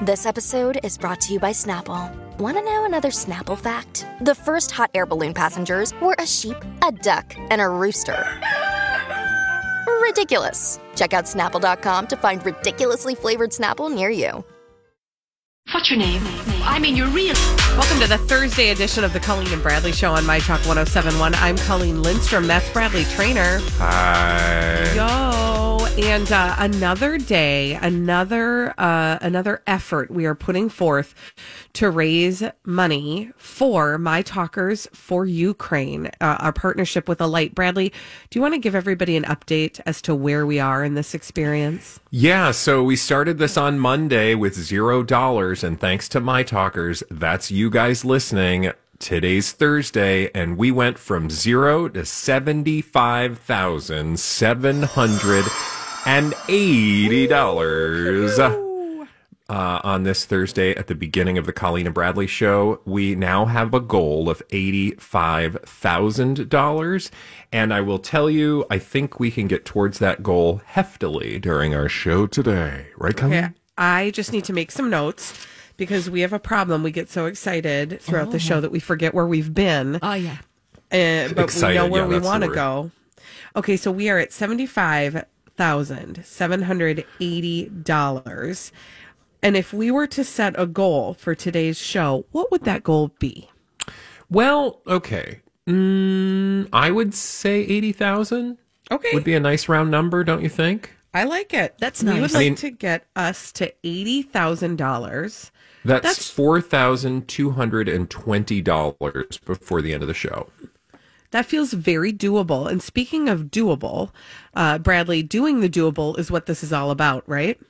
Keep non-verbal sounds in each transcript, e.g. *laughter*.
This episode is brought to you by Snapple. Want to know another Snapple fact? The first hot air balloon passengers were a sheep, a duck, and a rooster. Ridiculous. Check out snapple.com to find ridiculously flavored Snapple near you. What's your name? I mean, your real. Welcome to the Thursday edition of the Colleen and Bradley Show on My Talk 1071. I'm Colleen Lindstrom. That's Bradley Traynor. Hi. Yo, and uh, another day, another uh, another effort we are putting forth to raise money for My Talkers for Ukraine, uh, our partnership with Alight. Bradley, do you want to give everybody an update as to where we are in this experience? Yeah, so we started this on Monday with zero dollars, and thanks to my talkers, that's you guys listening. Today's Thursday, and we went from zero to seventy-five thousand seven hundred and eighty dollars. Uh, on this Thursday at the beginning of the Colleen and Bradley show, we now have a goal of $85,000. And I will tell you, I think we can get towards that goal heftily during our show today. Right, Colleen? Okay, I just need to make some notes because we have a problem. We get so excited throughout the show that we forget where we've been. Oh, yeah. Uh, but Excited, we know where yeah, we want to go. Okay, so we are at seventy-five thousand seven hundred eighty dollars, and if we were to set a goal for today's show, what would that goal be? Well, okay. Mm, I would say 80,000 Okay, would be a nice round number, don't you think? I like it. That's nice. We would like I mean- to get us to eighty thousand dollars. That's, That's- $4,220 before the end of the show. That feels very doable. And speaking of doable, uh, Bradley, doing the doable is what this is all about, right?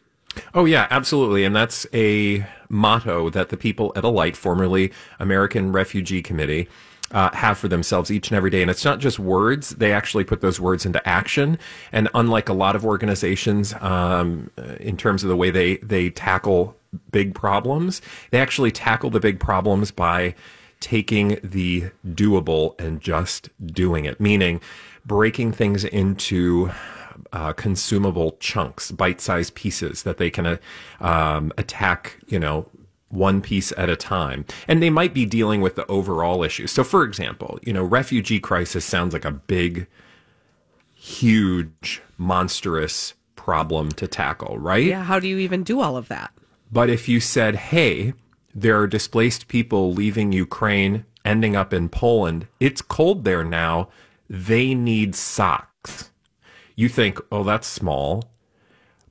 Oh, yeah, absolutely. And that's a motto that the people at Alight, formerly American Refugee Committee, uh, have for themselves each and every day. And it's not just words, they actually put those words into action. And unlike a lot of organizations, um, in terms of the way they, they tackle big problems, they actually tackle the big problems by taking the doable and just doing it, meaning breaking things into uh, consumable chunks, bite-sized pieces that they can uh, um, attack, you know, one piece at a time. And they might be dealing with the overall issue. So, for example, you know, refugee crisis sounds like a big, huge, monstrous problem to tackle, right? Yeah. How do you even do all of that? But if you said, hey, there are displaced people leaving Ukraine, ending up in Poland, it's cold there now, they need socks. You think, oh, that's small.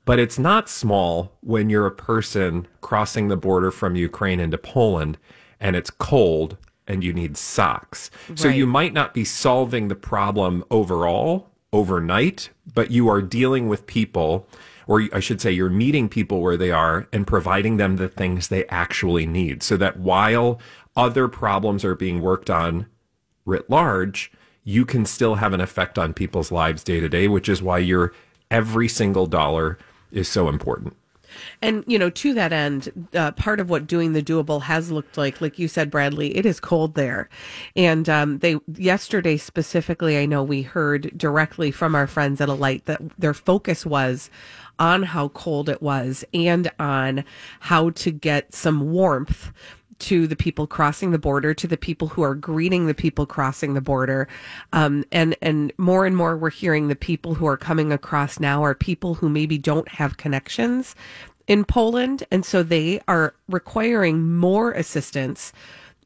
But it's not small when you're a person crossing the border from Ukraine into Poland and it's cold and you need socks. So you might not be solving the problem overall overnight, but you are dealing with people, or I should say, you're meeting people where they are and providing them the things they actually need. So that while other problems are being worked on writ large, you can still have an effect on people's lives day to day, which is why your every single dollar is so important. And you know, to that end, uh, part of what doing the doable has looked like, like you said, Bradley, it is cold there, and um, they yesterday specifically, I know we heard directly from our friends at Alight that their focus was on how cold it was and on how to get some warmth to the people crossing the border, to the people who are greeting the people crossing the border, um, and and more and more we're hearing the people who are coming across now are people who maybe don't have connections in Poland, and so they are requiring more assistance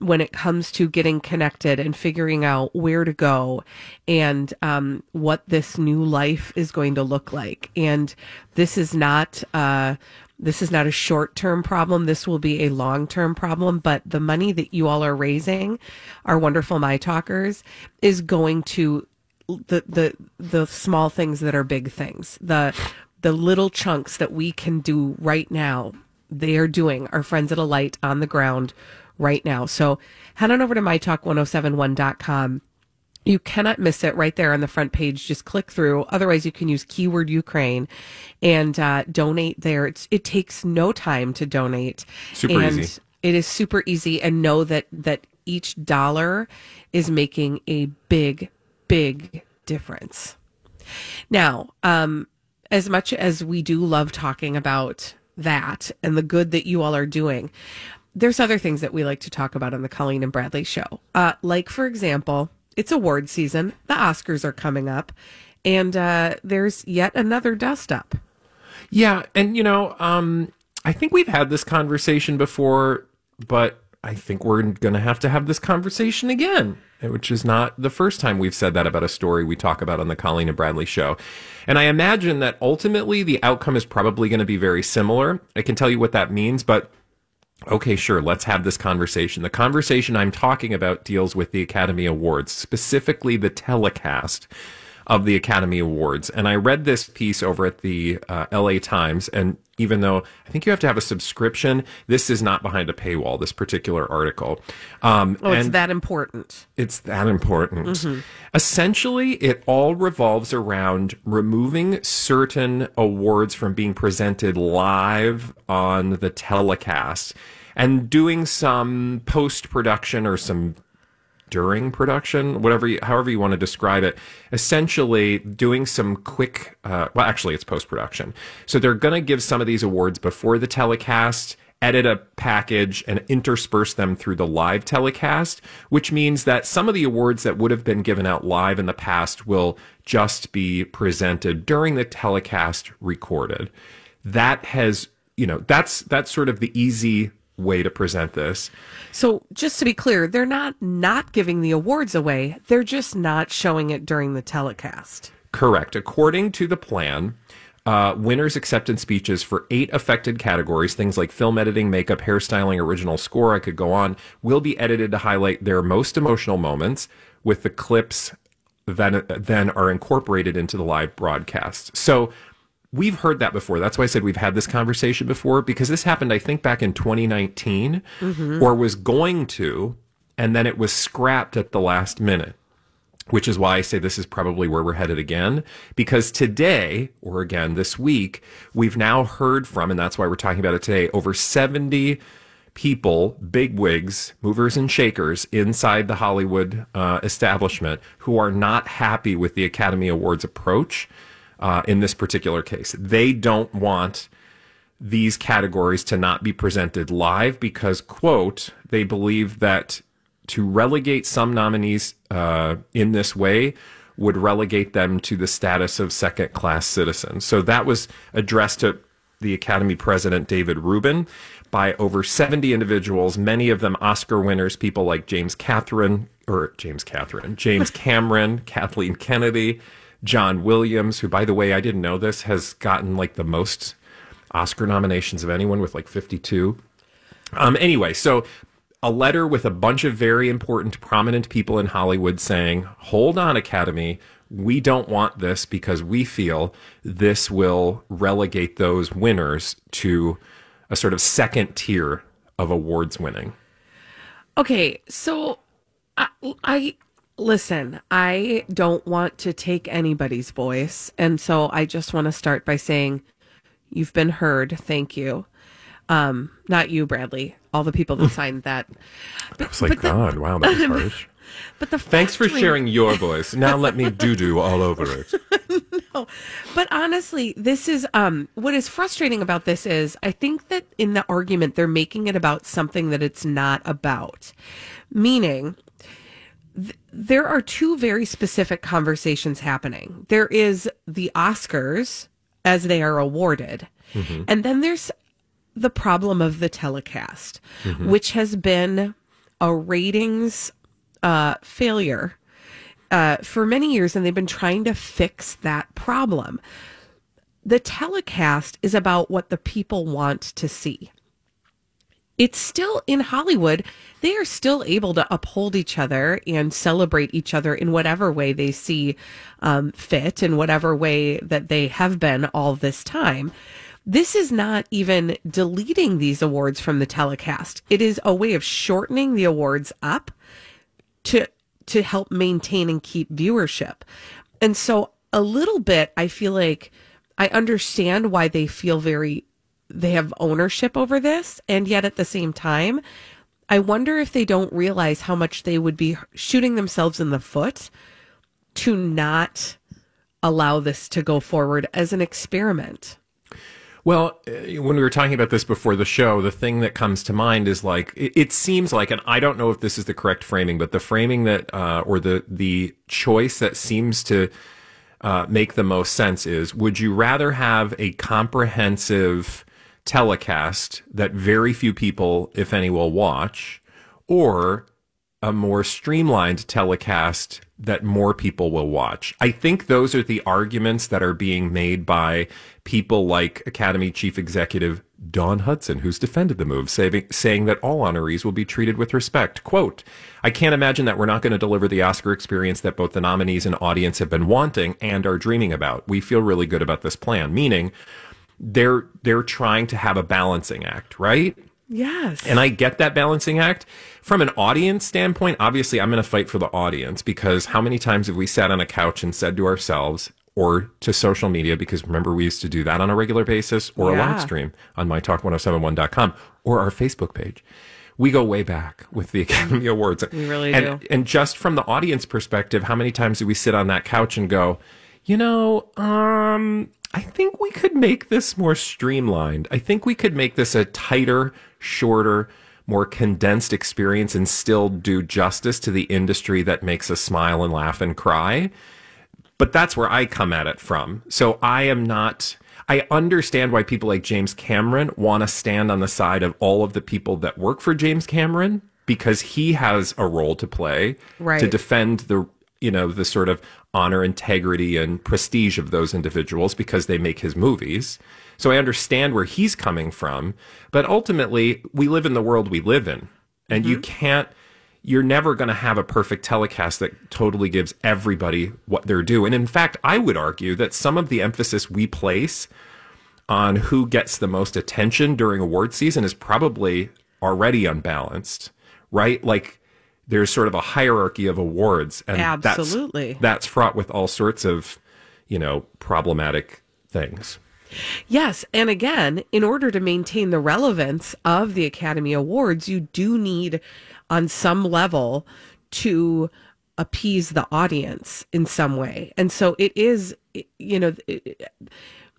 when it comes to getting connected and figuring out where to go and um, what this new life is going to look like. And this is not uh, this is not a short term problem. This will be a long term problem. But the money that you all are raising, our wonderful my talkers, is going to the the the small things that are big things. The the little chunks that we can do right now, they are doing. Our friends at Alight on the ground right now. So head on over to mytalk1071.com. You cannot miss it right there on the front page. Just click through. Otherwise, you can use keyword Ukraine and uh, donate there. It's, it takes no time to donate. Super and easy. It is super easy. And know that, that each dollar is making a big, big difference. Now, um, as much as we do love talking about that and the good that you all are doing, there's other things that we like to talk about on the Colleen and Bradley show. Uh, like, for example, it's award season. The Oscars are coming up, and uh, there's yet another dust up. Yeah, and you know, um, I think we've had this conversation before, but I think we're going to have to have this conversation again, which is not the first time we've said that about a story we talk about on the Colleen and Bradley show. And I imagine that ultimately the outcome is probably going to be very similar. I can tell you what that means, but Okay, sure. Let's have this conversation. The conversation I'm talking about deals with the Academy Awards, specifically the telecast of the Academy Awards. And I read this piece over at the uh, LA Times. And even though I think you have to have a subscription, this is not behind a paywall, this particular article. Um, Oh, it's that important. it's that important. Essentially, it all revolves around removing certain awards from being presented live on the telecast and doing some post production or some during production, whatever, you, however you want to describe it. Essentially, doing some quick. Uh, well, actually, it's post production. So they're going to give some of these awards before the telecast. Edit a package and intersperse them through the live telecast, which means that some of the awards that would have been given out live in the past will just be presented during the telecast recorded. That has, you know, that's that's sort of the easy way to present this. So, just to be clear, they're not not giving the awards away. They're just not showing it during the telecast. Correct. According to the plan, uh, winners' acceptance speeches for eight affected categories, things like film editing, makeup, hairstyling, original score, I could go on, will be edited to highlight their most emotional moments with the clips that then are incorporated into the live broadcast. So we've heard that before. That's why I said we've had this conversation before because this happened, I think, back in 2019 or was going to, and then it was scrapped at the last minute which is why I say this is probably where we're headed again. Because today, or again this week, we've now heard from, and that's why we're talking about it today, over 70 people, bigwigs, movers and shakers inside the Hollywood uh, establishment who are not happy with the Academy Awards approach uh, in this particular case. They don't want these categories to not be presented live because, quote, they believe that to relegate some nominees uh, in this way would relegate them to the status of second class citizens. So that was addressed to the Academy president, David Rubin, by over 70 individuals, many of them Oscar winners, people like James Catherine, or James Catherine, James *laughs* Cameron, Kathleen Kennedy, John Williams, who, by the way, I didn't know this, has gotten like the most Oscar nominations of anyone with like 52. Um, anyway, so a letter with a bunch of very important, prominent people in Hollywood saying, hold on, Academy. We don't want this because we feel this will relegate those winners to a sort of second tier of awards winning. Okay, so I, I listen, I don't want to take anybody's voice. And so I just want to start by saying you've been heard. Thank you. Um, not you, Bradley, all the people that *laughs* signed that. I was like, God, wow, that was *laughs* harsh. But the Thanks for sharing your voice. Now let me doo doo all over it. *laughs* no. But honestly, this is um what is frustrating about this is I think that in the argument they're making it about something that it's not about. Meaning th- there are two very specific conversations happening. There is the Oscars as they are awarded. And then there's the problem of the telecast, which has been a ratings uh, failure uh, for many years, and they've been trying to fix that problem. The telecast is about what the people want to see. It's still in Hollywood, they are still able to uphold each other and celebrate each other in whatever way they see um, fit, in whatever way that they have been all this time. This is not even deleting these awards from the telecast. It is a way of shortening the awards up to to help maintain and keep viewership. And so a little bit I feel like I understand why they feel very they have ownership over this and yet at the same time I wonder if they don't realize how much they would be shooting themselves in the foot to not allow this to go forward as an experiment. Well, uh, when we were talking about this before the show, the thing that comes to mind is like it, it seems like, and I don't know if this is the correct framing, but the framing that uh, or the the choice that seems to uh, make the most sense is: Would you rather have a comprehensive telecast that very few people, if any, will watch, or a more streamlined telecast that more people will watch. I think those are the arguments that are being made by people like Academy Chief Executive Dawn Hudson, who's defended the move, saving, saying that all honorees will be treated with respect. Quote, I can't imagine that we're not going to deliver the Oscar experience that both the nominees and audience have been wanting and are dreaming about. We feel really good about this plan, meaning they're, they're trying to have a balancing act, right? Yes. And I get that balancing act. From an audience standpoint, obviously, I'm going to fight for the audience because how many times have we sat on a couch and said to ourselves, or to social media, because remember, we used to do that on a regular basis, or Yeah. a live stream on mytalk1071.com or our Facebook page. We go way back with the Academy Awards. We really and, do. And just from the audience perspective, how many times do we sit on that couch and go, you know, um, I think we could make this more streamlined. I think we could make this a tighter, shorter, more condensed experience and still do justice to the industry that makes us smile and laugh and cry. But that's where I come at it from. So I am not. I understand why people like James Cameron want to stand on the side of all of the people that work for James Cameron because he has a role to play Right. to defend the you know the sort of honor, integrity, and prestige of those individuals because they make his movies. So I understand where he's coming from, but ultimately we live in the world we live in, and you mm-hmm. can't. You're never going to have a perfect telecast that totally gives everybody what they're due. And in fact, I would argue that some of the emphasis we place on who gets the most attention during award season is probably already unbalanced, right? Like there's sort of a hierarchy of awards and that's- Absolutely. that's fraught with all sorts of, you know, problematic things. Yes. And again, in order to maintain the relevance of the Academy Awards, you do need, on some level, to appease the audience in some way. And so it is, you know, it-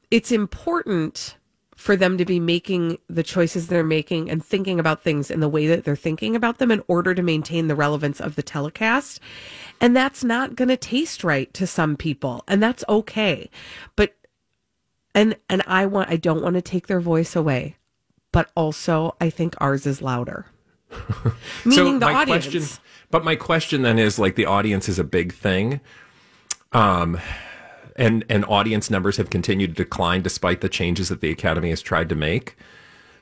it's important for them to be making the choices they're making and thinking about things in the way that they're thinking about them in order to maintain the relevance of the telecast. And that's not going to taste right to some people, and that's okay. But and and I want I don't want to take their voice away, but also I think ours is louder. *laughs* Meaning the my audience. question, but my question then is like the audience is a big thing. Um, and and audience numbers have continued to decline despite the changes that the academy has tried to make.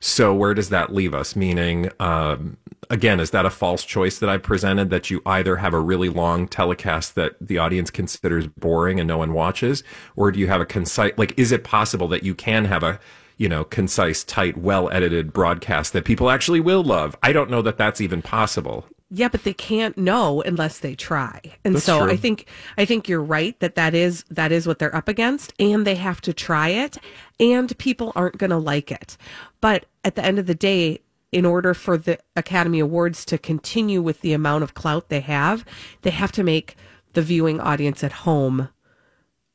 So where does that leave us? Meaning, um, again, is that a false choice that I presented that you either have a really long telecast that the audience considers boring and no one watches, or do you have a concise? Like, is it possible that you can have a you know concise, tight, well edited broadcast that people actually will love? I don't know that that's even possible. Yeah, but they can't know unless they try. And That's so true. I think I think you're right that that is that is what they're up against and they have to try it and people aren't going to like it. But at the end of the day, in order for the Academy Awards to continue with the amount of clout they have, they have to make the viewing audience at home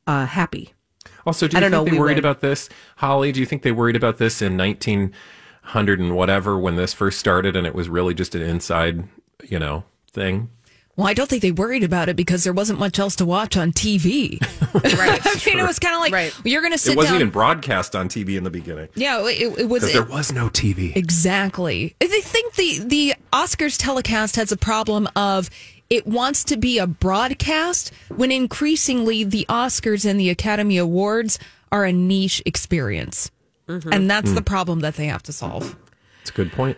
uh, happy. Also, do I you don't think know, they we worried win. about this, Holly? Do you think they worried about this in 1900 and whatever when this first started, and it was really just an inside, you know, thing? Well, I don't think they worried about it because there wasn't much else to watch on TV. *laughs* Right. *laughs* I mean, it was kind of like Right. you're going to sit It wasn't down. even broadcast on TV in the beginning yeah, it, it was. because there was no TV. Exactly. They think the the Oscars telecast has a problem of it wants to be a broadcast when increasingly the Oscars and the Academy Awards are a niche experience. Mm-hmm. And that's mm. the problem that they have to solve. It's a good point.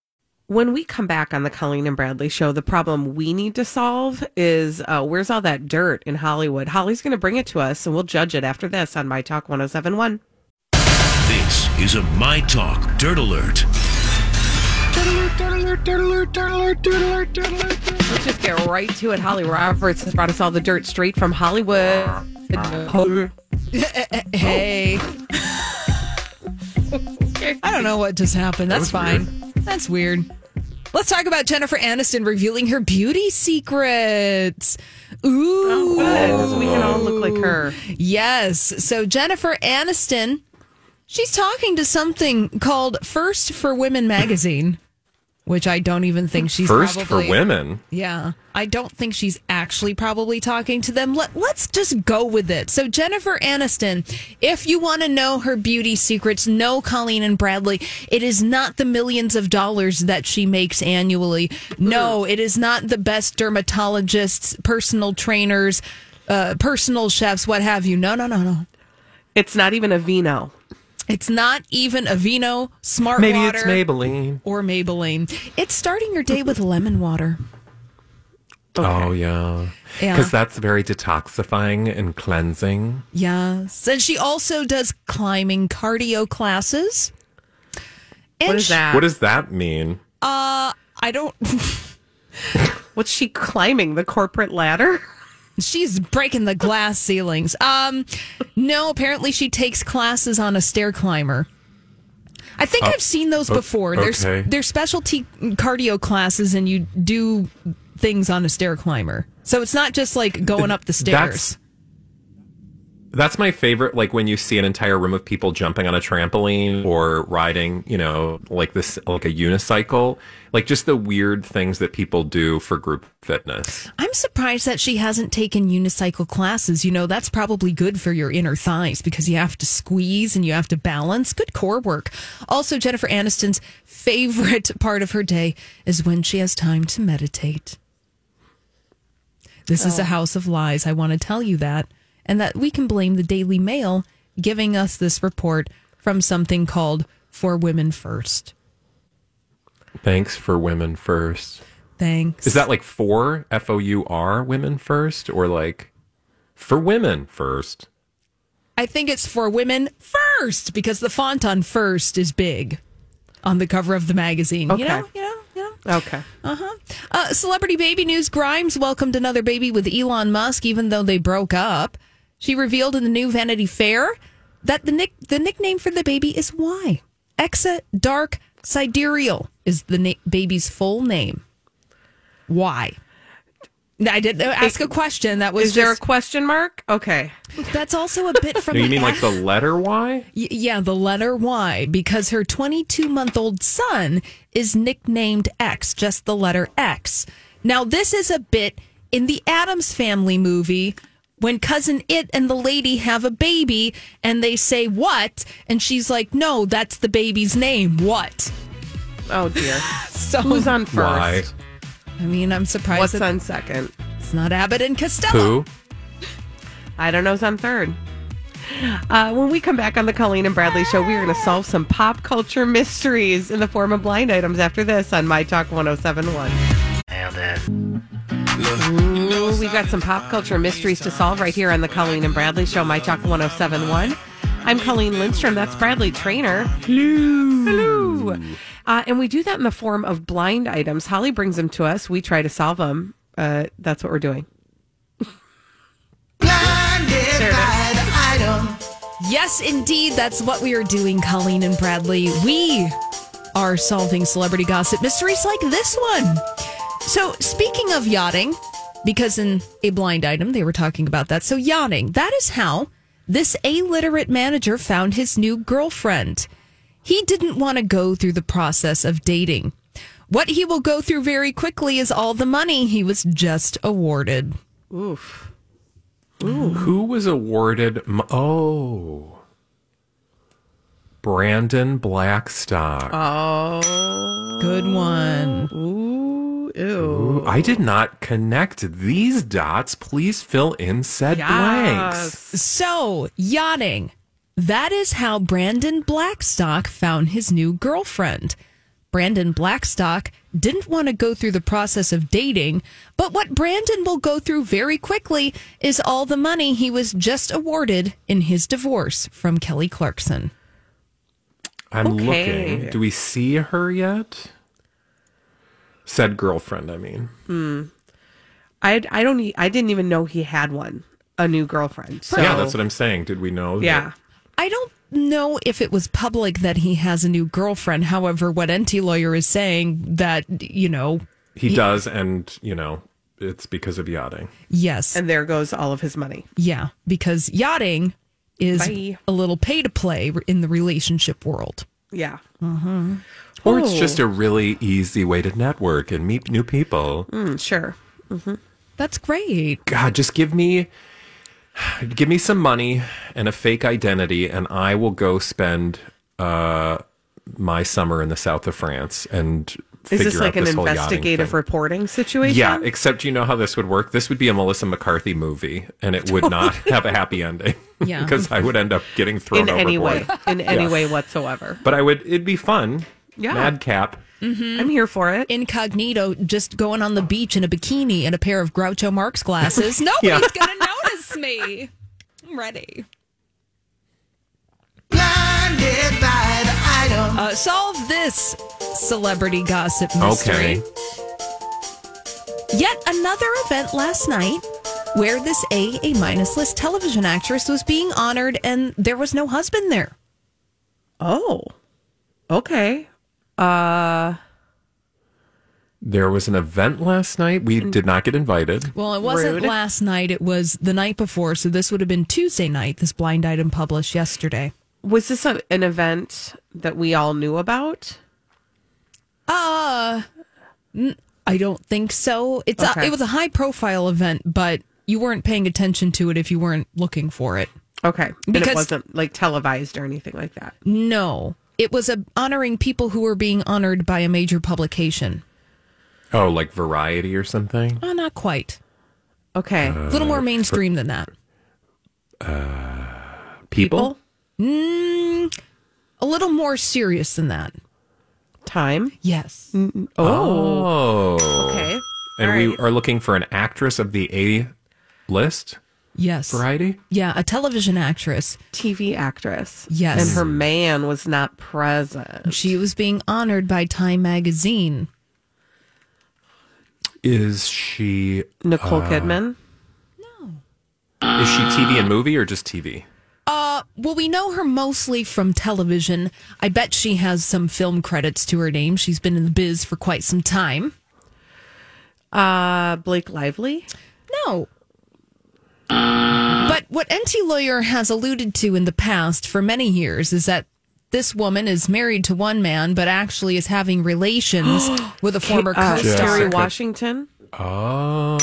When we come back on the Colleen and Bradley show, the problem we need to solve is uh, where's all that dirt in Hollywood? Holly's going to bring it to us, and we'll judge it after this on My Talk 1071. This is a My Talk Dirt Alert. Let's just get right to it. Holly Roberts has brought us all the dirt straight from Hollywood. *laughs* Hey. *laughs* I don't know what just happened. That's fine. That's weird. Let's talk about Jennifer Aniston revealing her beauty secrets. Ooh. Oh, good. We can all look like her. Yes. So Jennifer Aniston, she's talking to something called First for Women magazine, which I don't even think she's First probably, for women. Yeah. I don't think she's actually probably talking to them. Let, let's just go with it. So, Jennifer Aniston, if you want to know her beauty secrets, know Colleen and Bradley. It is not the millions of dollars that she makes annually. No, it is not the best dermatologists, personal trainers, uh, personal chefs, what have you. No, no, no, no. It's not even a vino. It's not even Aveeno, Smart Maybe Water, it's Maybelline. or Maybelline. It's starting your day with lemon water. Oh yeah, Yeah. because that's very detoxifying and cleansing. Yes. And she also does climbing cardio classes. And What is she- What does that mean? Uh, I don't. *laughs* What's she climbing? The corporate ladder? *laughs* She's breaking the glass *laughs* ceilings. Um, no, apparently she takes classes on a stair climber. I think I've seen those before. There's okay. there's specialty cardio classes, and you do things on a stair climber. So it's not just like going up the stairs. That's that's my favorite. Like when you see an entire room of people jumping on a trampoline or riding, you know, like this, like a unicycle. Like just the weird things that people do for group fitness. I'm surprised that she hasn't taken unicycle classes. You know, that's probably good for your inner thighs because you have to squeeze and you have to balance. Good core work. Also, Jennifer Aniston's favorite *laughs* part of her day is when she has time to meditate. This is a oh. house of lies. I want to tell you that. And that we can blame the Daily Mail giving us this report from something called For Women First. Thanks for women first. Thanks. Is that like for F O U R women first or like for women first? I think it's for women first because the font on first is big on the cover of the magazine. Okay. You know, you know, you know. Okay. Uh, huh. celebrity baby news Grimes welcomed another baby with Elon Musk, even though they broke up. She revealed in the new Vanity Fair that the nick the nickname for the baby is Y. Exa Dark Sidereal is the na- baby's full name. Why? I didn't uh, ask a question. That was Is there a question mark? Okay. that's also a bit from No, you mean like *laughs* the letter Y? Y- yeah, the letter Y, because her 22 month old son is nicknamed X, just the letter X. Now, this is a bit in the Addams family movie when cousin It and the lady have a baby and they say, What? And she's like, No, that's the baby's name. What? Oh dear. *laughs* So, Who's on first? Why? I mean, I'm surprised What's that on second? it's not Abbott and Costello. Who? I don't know who's on third. Uh, when we come back on the Colleen and Bradley show, we are going to solve some pop culture mysteries in the form of blind items after this on My Talk 1071. Ooh, we got some pop culture mysteries to solve right here on the Colleen and Bradley show, My Talk 1071. I'm Colleen Lindstrom. That's Bradley Traynor. Hello. Hello. Uh, and we do that in the form of blind items. Holly brings them to us. We try to solve them. Uh, that's what we're doing. Blind item. Yes, indeed. That's what we are doing, Colleen and Bradley. We are solving celebrity gossip mysteries like this one. So, speaking of yachting, because in a blind item they were talking about that. So, yachting, that is how this illiterate manager found his new girlfriend. He didn't want to go through the process of dating. What he will go through very quickly is all the money he was just awarded. Oof. Ooh. Who was awarded? m- Oh, Brandon Blackstock. Oh. Good one. Ooh. Ew. Ooh, I did not connect these dots. Please fill in said blanks. So, yachting. That is how Brandon Blackstock found his new girlfriend. Brandon Blackstock didn't want to go through the process of dating, but what Brandon will go through very quickly is all the money he was just awarded in his divorce from Kelly Clarkson. I'm Okay. looking. Do we see her yet? Said girlfriend, I mean. Hmm. I I don't e- I didn't even know he had one, a new girlfriend. So yeah, that's what I'm saying. Did we know? that- yeah. I don't know if it was public that he has a new girlfriend. However, what Enty lawyer is saying that, you know, he does, and you know, it's because of yachting. yes. And there goes all of his money. Yeah, because yachting is Bye. a little pay to play in the relationship world. Yeah. Mm-hmm. Or it's Oh. just a really easy way to network and meet new people. Mm, sure. That's great. God, just give me give me some money and a fake identity and I will go spend uh my summer in the south of France and Is this like an this whole yachting investigative reporting situation? Yeah, except you know how this would work. This would be a Melissa McCarthy movie, and it would *laughs* not have a happy ending. *laughs* Yeah. *laughs* because I would end up getting thrown in any way, overboard. in any way whatsoever. But I would. It'd be fun. Yeah. Madcap. I'm here for it. Incognito, just going on the beach in a bikini and a pair of Groucho Marx glasses. *laughs* Nobody's Yeah. going to notice me. I'm ready. Uh, solve this celebrity gossip mystery. Okay. Yet another event last night where this A, A minus list television actress was being honored and there was no husband there. Oh. Okay. Uh There was an event last night. We did not get invited. Well, it wasn't Rude. last night, it was the night before. So this would have been Tuesday night, this blind item published yesterday. was this a, an event that we all knew about? Uh, n- I don't think so. It's a, it was a high profile event, but you weren't paying attention to it if you weren't looking for it. Okay. and Because- it wasn't like televised or anything like that. No, it was a, honoring people who were being honored by a major publication. Oh, like Variety or something. Oh, not quite. Okay. A little more mainstream than that. People. Mm, a little more serious than that. Time. Yes. Oh. Oh. Okay. And All we are looking for an actress of the A list Yes. variety. Yeah, a television actress. TV actress. Yes. And her man was not present. She was being honored by Time magazine. Is she Nicole Kidman. No. Is she TV and movie or just TV? Uh, well, we know her mostly from television. I bet she has some film credits to her name. She's been in the biz for quite some time. Uh Blake Lively. No. But what Enty Lawyer has alluded to in the past for many years is that this woman is married to one man, but actually is having relations *gasps* with a former Uh, co-star. Kerry Washington. Oh.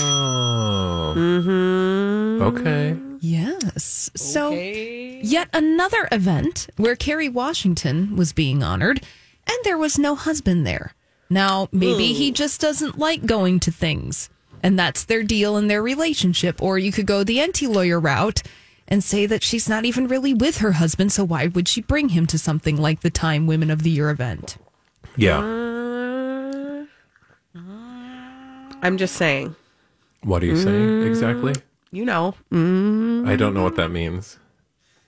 Mm-hmm. Okay. Yes. So, yet another event where Kerry Washington was being honored, and there was no husband there. Now, maybe he just doesn't like going to things, and that's their deal in their relationship. Or you could go the Enty lawyer route and say that she's not even really with her husband, so why would she bring him to something like the Time Women of the Year event? Yeah. Uh, I'm just saying. What are you saying exactly? You know. Mm, I don't know what that means.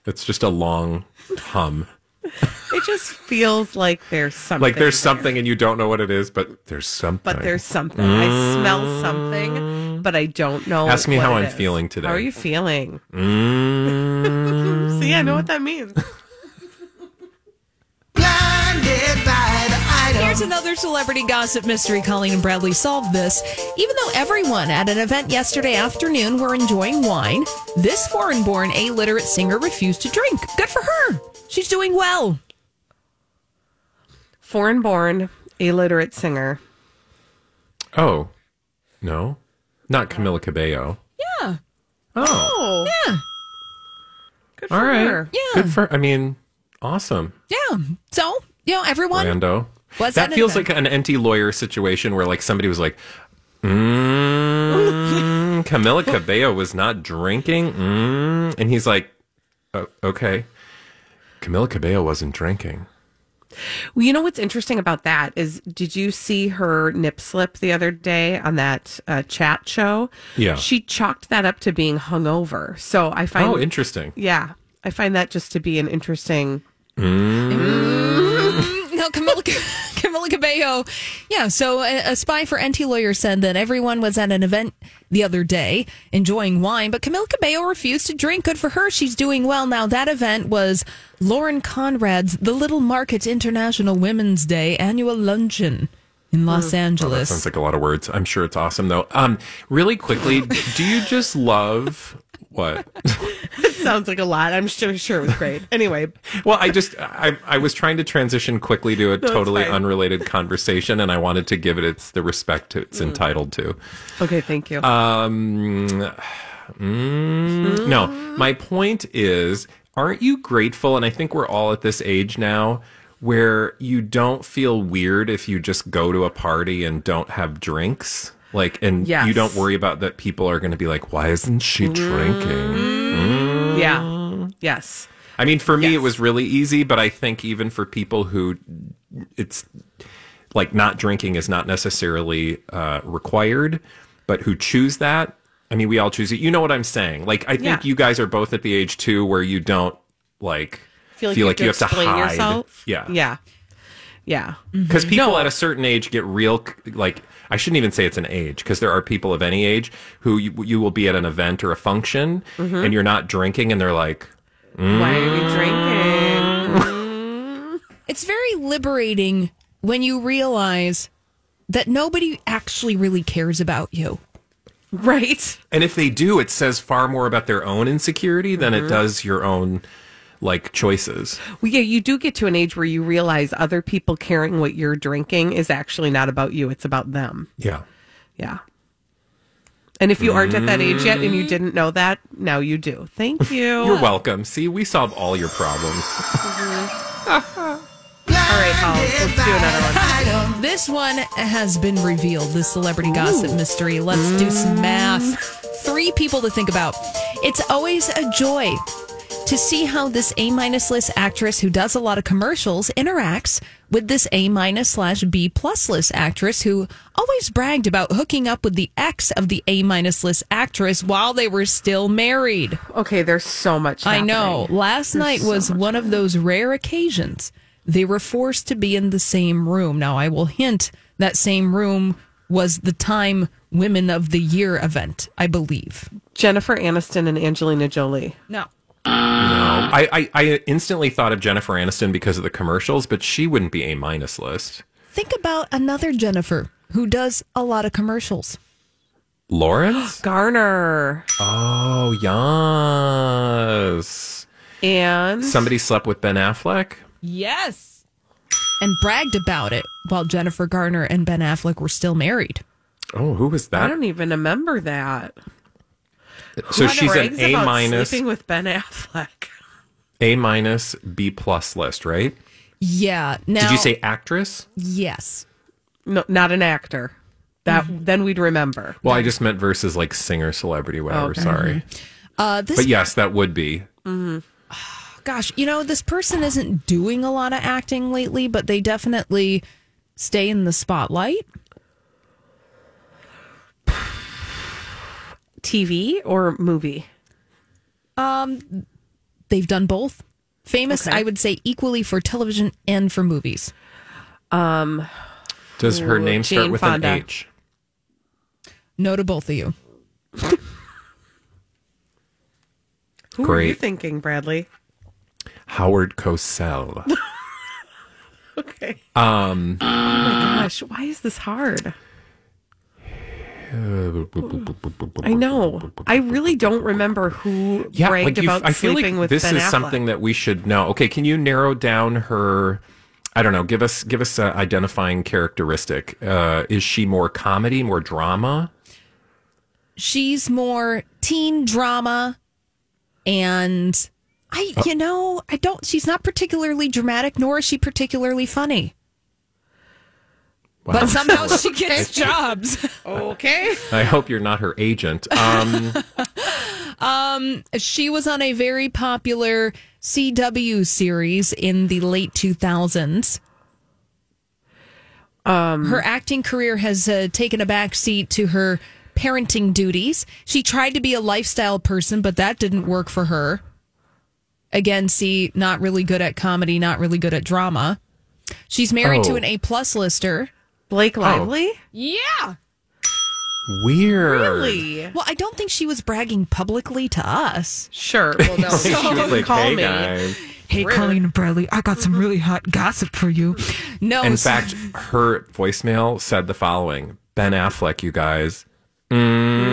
It's just a long hum. *laughs* It just feels like there's something. Like there's there. something and you don't know what it is, but there's something. But there's something. I smell something, but I don't know. Ask me what how it I'm is. feeling today. How are you feeling? Mm. *laughs* See, I know what that means. *laughs* Here's another celebrity gossip mystery. Colleen and Bradley solved this. Even though everyone at an event yesterday afternoon were enjoying wine, this foreign born illiterate singer refused to drink. Good for her. She's doing well. Foreign born, illiterate singer. Oh, no, not Camila Cabello. Yeah. Oh, Oh, Yeah. good for all right. her. Yeah. Good for. I mean, awesome, Yeah. So, you know, everyone. Lando. Was that feels like an Enty lawyer situation where like somebody was like, mm, Camila Cabello was not drinking, mm, and he's like, "Oh, okay, Camila Cabello wasn't drinking. Well, you know what's interesting about that is, did you see her nip slip the other day on that uh, chat show? Yeah. she chalked that up to being hungover. So I find, Oh, interesting. yeah, I find that just to be an interesting. *laughs* No, Camila, Camila *laughs* Cabello. Yeah, so a, a spy for Enty Lawyer said that everyone was at an event the other day enjoying wine, but Camila Cabello refused to drink. Good for her. She's doing well. Now, that event was Lauren Conrad's The Little Market International Women's Day annual luncheon in Los Oh, that Angeles. sounds like a lot of words. I'm sure it's awesome though. Um, really quickly, do you just love what? *laughs* Sounds like a lot. I'm sure, sure it was great. Anyway, Well, I just I I was trying to transition quickly to a it's totally unrelated conversation, and I wanted to give it its the respect Mm. it's entitled to. okay, thank you. Um, mm, no, my point is, aren't you grateful? And I think we're all at this age now where you don't feel weird if you just go to a party and don't have drinks. Like, and Yes. you don't worry about that people are going to be like, why isn't she mm. drinking? Mm. yeah. Mm. Yes. I mean, for me, it was really easy, but I think even for people who it's like not drinking is not necessarily uh, required, but who choose that. I mean, we all choose it. You know what I'm saying? Like, I think Yeah. you guys are both at the age too where you don't like Feel like you have to explain hide. yourself. Yeah, Yeah. Yeah. Because mm-hmm. people No. at a certain age get real, like, I shouldn't even say it's an age, because there are people of any age who you, you will be at an event or a function Mm-hmm. and you're not drinking, and they're like, Why are you drinking? *laughs* It's very liberating when you realize that nobody actually really cares about you. right. And if they do, it says far more about their own insecurity than Mm-hmm. it does your own like choices. Well, yeah, you do get to an age where you realize other people caring what you're drinking is actually not about you; it's about them. Yeah. Yeah. And if you aren't at that age yet and you mm. didn't know that, now you do. Thank *laughs* you. You're welcome. See, we solve all your problems. *laughs* All right, Hollis, let's do another one. This one has been revealed, the celebrity gossip mystery. Let's do some math. Mm. Three people to think about. It's always a joy to see how this A minus list actress who does a lot of commercials interacts with this A minus slash B plus list actress who always bragged about hooking up with the ex of the A minus list actress while they were still married. Okay, there's so much. I know. happening. Last night was one of those rare occasions they were forced to be in the same room. Now, I will hint that same room was the Time Women of the Year event, I believe. Jennifer Aniston and Angelina Jolie. No. No. I, I, I instantly thought of Jennifer Aniston because of the commercials, but she wouldn't be a minus list. Think about another Jennifer who does a lot of commercials. Lawrence? *gasps* Garner oh, yes. and Somebody slept with Ben Affleck? Yes. And bragged about it while Jennifer Garner and Ben Affleck were still married. Oh, who was that? I don't even remember that. So Who she's an A minus, Sleeping with Ben Affleck. A minus, B plus list, right? Yeah. Now, Did you say actress? yes? No, not an actor. That mm-hmm. then we'd remember. Well, I just meant versus like singer, celebrity, whatever. Okay. Sorry. Mm-hmm. Uh, this But yes, that would be. Mm-hmm. *sighs* gosh, you know, this person isn't doing a lot of acting lately, but they definitely stay in the spotlight. *sighs* TV or movie? Um, They've done both Famous, Okay. I would say, equally for television and for movies. Um, Does her Ooh, name start Jane with Fonda. an H? No to both of you. *laughs* who are you thinking, Bradley? Howard Cosell. *laughs* Okay. Um, Oh my gosh, why is this hard? I know. I really don't remember who yeah, bragged like you, about I feel sleeping like with this Ben is Affleck. something that we should know. Okay, can you narrow down her? I don't know. Give us give us an identifying characteristic. Uh, is she more comedy, more drama? She's more teen drama and I Oh. you know, I don't she's not particularly dramatic nor is she particularly funny. Wow. But somehow she *laughs* gets jobs. Okay. I hope you're not her agent. Um, *laughs* Um, she was on a very popular CW series in the late 2000s. Um, her acting career has uh, taken a back seat to her parenting duties. She tried to be a lifestyle person, but that didn't work for her. Again, see, not really good at comedy, not really good at drama. She's married to Oh. an A plus lister. Blake Lively? Yeah. weird. Really? Well, I don't think she was bragging publicly to us. Sure. Well, no. *laughs* she was like, call "Hey me. guys." Hey, Colleen and Bradley, I got some really hot gossip for you. No, In so- fact, her voicemail said the following: Ben Affleck, you guys. Mm.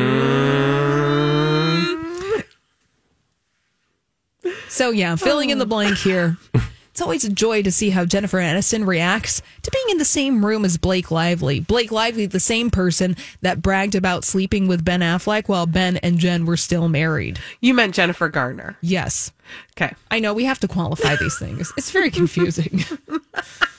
So yeah, filling in the blank here. *laughs* It's always a joy to see how Jennifer Aniston reacts to being in the same room as Blake Lively. Blake Lively, the same person that bragged about sleeping with Ben Affleck while Ben and Jen were still married. You meant Jennifer Garner. Yes. Okay. I know we have to qualify these things. It's very confusing. *laughs*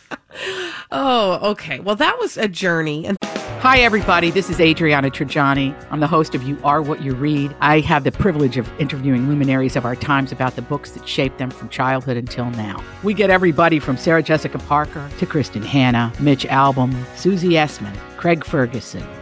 Oh, okay. Well, that was a journey. And Hi, everybody. This is Adriana Trigiani. I'm the host of You Are What You Read. I have the privilege of interviewing luminaries of our times about the books that shaped them from childhood until now. We get everybody from Sarah Jessica Parker to Kristin Hannah, Mitch Albom, Susie Essman, Craig Ferguson,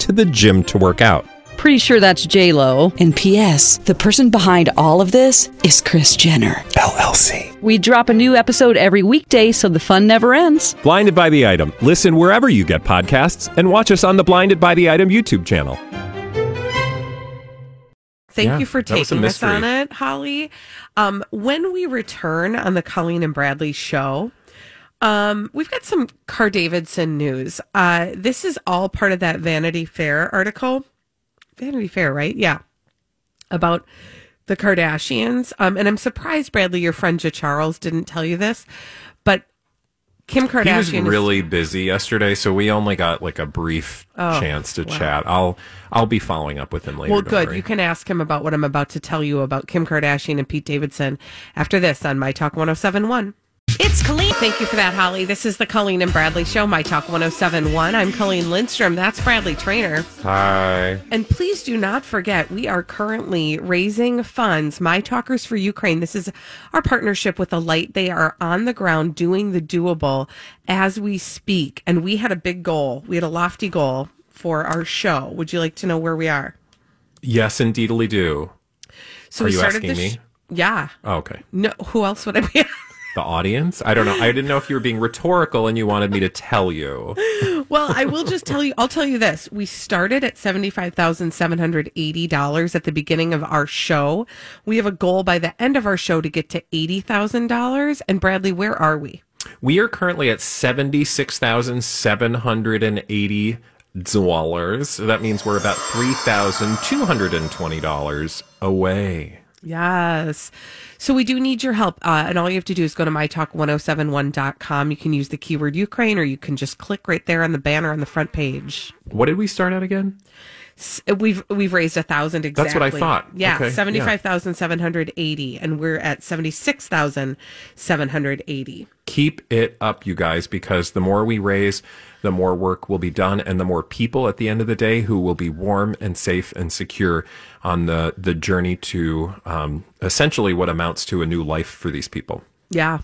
to the gym to work out. Pretty sure that's J Lo. And P.S. The person behind all of this is Kris Jenner LLC. We drop a new episode every weekday, so the fun never ends. Blinded by the item. Listen wherever you get podcasts, and watch us on the Blinded by the Item YouTube channel. thank Yeah, you for that was a taking us on it, Holly. Um, when we return on the Colleen and Bradley show, um, we've got some Car Davidson news. Uh, this is all part of that Vanity Fair article. Vanity Fair, right? Yeah. About the Kardashians. Um, and I'm surprised, Bradley, your friend Ja Charles didn't tell you this, but Kim Kardashian He was is- really busy yesterday, so we only got like a brief Oh, chance to wow. chat. I'll I'll be following up with him later. Well, good. worry. You can ask him about what I'm about to tell you about Kim Kardashian and Pete Davidson after this on My Talk 1071. It's Colleen. Thank you for that, Holly. This is the Colleen and Bradley Show, My Talk 1071. I'm Colleen Lindstrom. That's Bradley Traynor. Hi. And please do not forget, we are currently raising funds, My Talkers for Ukraine. This is our partnership with the Light. They are on the ground doing the doable as we speak. And we had a big goal. We had a lofty goal for our show. Would you like to know where we are? Yes, indeedly do. So Are you asking the me? yeah. Oh, okay. No, who else would I be? The audience? I don't know. I didn't know if you were being rhetorical and you wanted me to tell you. *laughs* well, I will just tell you. I'll tell you this: we started at seventy five thousand seven hundred eighty dollars at the beginning of our show. We have a goal by the end of our show to get to eighty thousand dollars. And Bradley, where are we? We are currently at seventy-six thousand seven hundred and eighty dollars. So that means we're about three thousand two hundred and twenty dollars away. Yes. So we do need your help. Uh, and all you have to do is go to mytalk1071.com. You can use the keyword Ukraine or you can just click right there on the banner on the front page. What did we start at again? S- We've we've raised a thousand exactly. That's what I thought. Yeah, Okay, yeah. seventy five thousand seven hundred eighty, and we're at seventy six thousand seven hundred eighty. keep it up, you guys, because the more we raise, the more work will be done, and the more people at the end of the day who will be warm and safe and secure on the the journey to um, essentially what amounts to a new life for these people. Yeah.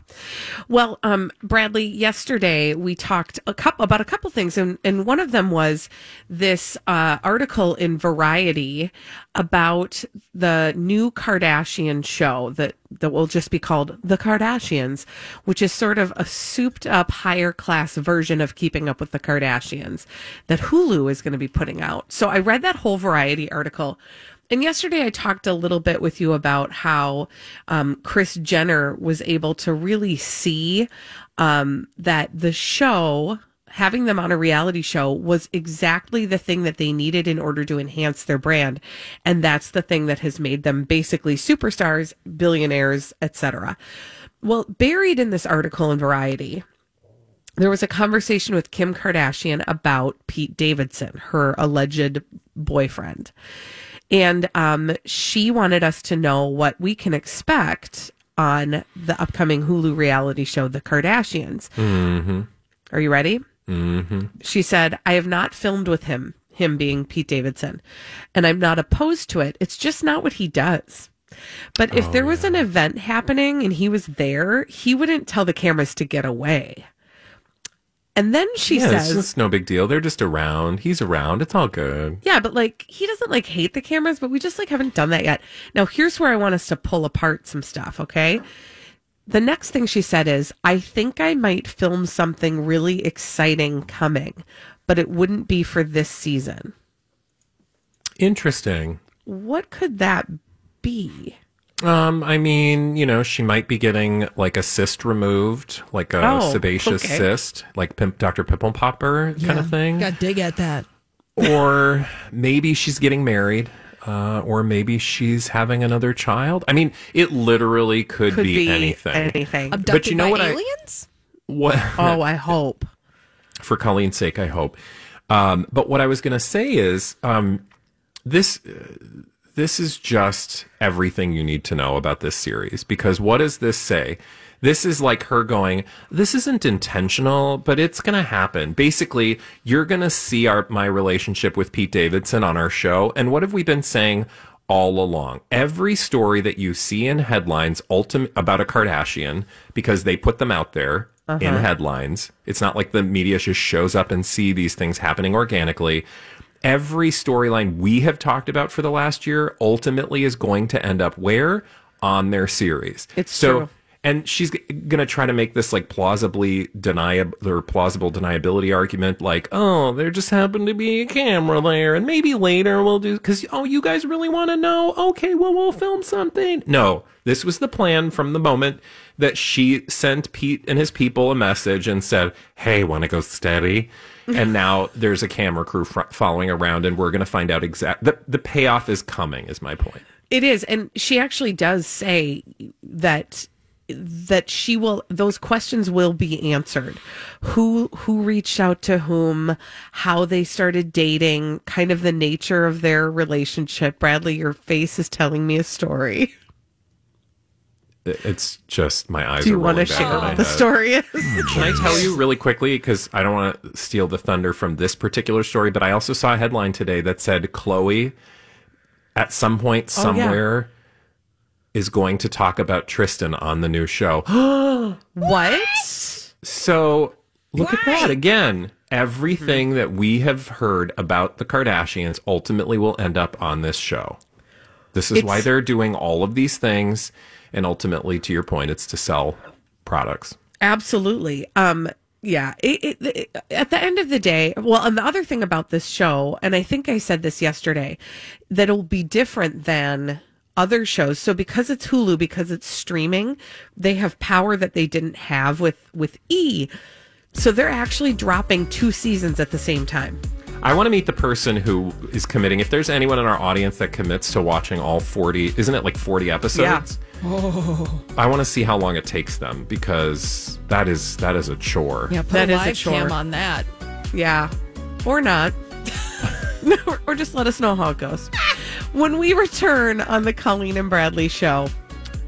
Well, um, Bradley, yesterday we talked a couple about a couple things, and, and one of them was this uh, article in Variety about the new Kardashian show that that will just be called The Kardashians, which is sort of a souped up higher class version of Keeping Up with the Kardashians that Hulu is going to be putting out. So I read that whole Variety article. And yesterday I talked a little bit with you about how um, Kris Jenner was able to really see um, that the show, having them on a reality show, was exactly the thing that they needed in order to enhance their brand. And that's the thing that has made them basically superstars, billionaires, etc. Well, buried in this article in Variety, there was a conversation with Kim Kardashian about Pete Davidson, her alleged boyfriend. And um, she wanted us to know what we can expect on the upcoming Hulu reality show, The Kardashians. Mm-hmm. Are you ready? Mm-hmm. She said, I have not filmed with him, him being Pete Davidson, and I'm not opposed to it. It's just not what he does. But if Oh, there was an event happening and he was there, he wouldn't tell the cameras to get away. And then she yeah, says, it's, it's no big deal. They're just around. He's around. It's all good. Yeah, but like he doesn't like hate the cameras, but we just like haven't done that yet. Now here's where I want us to pull apart some stuff, okay? The next thing she said is, I think I might film something really exciting coming, but it wouldn't be for this season. Interesting. What could that be? Um, I mean, you know, she might be getting like a cyst removed, like a Oh, sebaceous okay. cyst, like Pimp, Dr. Pimple Popper kind of thing. Got dig at that. or maybe she's getting married. Uh, or maybe she's having another child. I mean, it literally could, Could be, be anything. anything. but Abducted you know by what? I, aliens? what? Oh, *laughs* I hope. for Colleen's sake, I hope. Um, but what I was going to say is, um, this uh, this is just everything you need to know about this series because what does this say? This is like her going, this isn't intentional, but it's going to happen. Basically, you're going to see our my relationship with Pete Davidson on our show. And what have we been saying all along? Every story that you see in headlines ultimate about a Kardashian because they put them out there in Uh-huh. headlines. It's not like the media just shows up and see these things happening organically. Every storyline we have talked about for the last year ultimately is going to end up where on their series. It's so true. and she's g- gonna try to make this like plausibly deniable or plausible deniability argument, like, oh, there just happened to be a camera there, and maybe later we'll do because oh, you guys really want to know? Okay, well, we'll film something. No, this was the plan from the moment that she sent Pete and his people a message and said, "Hey, want to go steady?" *laughs* and now there's a camera crew fr- following around, and we're gonna find out exact. The, the payoff is coming. Is my point. It is, and she actually does say that that she will those questions will be answered who who reached out to whom how they started dating kind of the nature of their relationship bradley your face is telling me a story *laughs* It's just my eyes. Do you are wanna rolling back share in my what the head. story is? Can I tell you really quickly because I don't want to steal the thunder from this particular story, but I also saw a headline today that said Khloé, at some point Oh, yeah. somewhere, is going to talk about Tristan on the new show. *gasps* what So look at that again. Everything hmm. that we have heard about the Kardashians ultimately will end up on this show. This is It's- why they're doing all of these things, and ultimately, to your point, it's to sell products. Absolutely. Um yeah, it, it, it- at the end of the day, well, and the other thing about this show, and I think I said this yesterday, that it'll be different than other shows. So because it's Hulu, because it's streaming, they have power that they didn't have with with E. So they're actually dropping two seasons at the same time. I want to meet the person who is committing. If there's anyone in our audience that commits to watching all 40, isn't it like 40 episodes? Oh. I want to see how long it takes them because that is that is a chore. Yeah, put that a is a chore. cam on that. Yeah, or not, or, *laughs* or just let us know how it goes. when we return on the Colleen and Bradley show,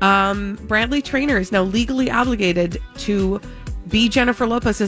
um, Bradley Traynor is now legally obligated to be Jennifer Lopez's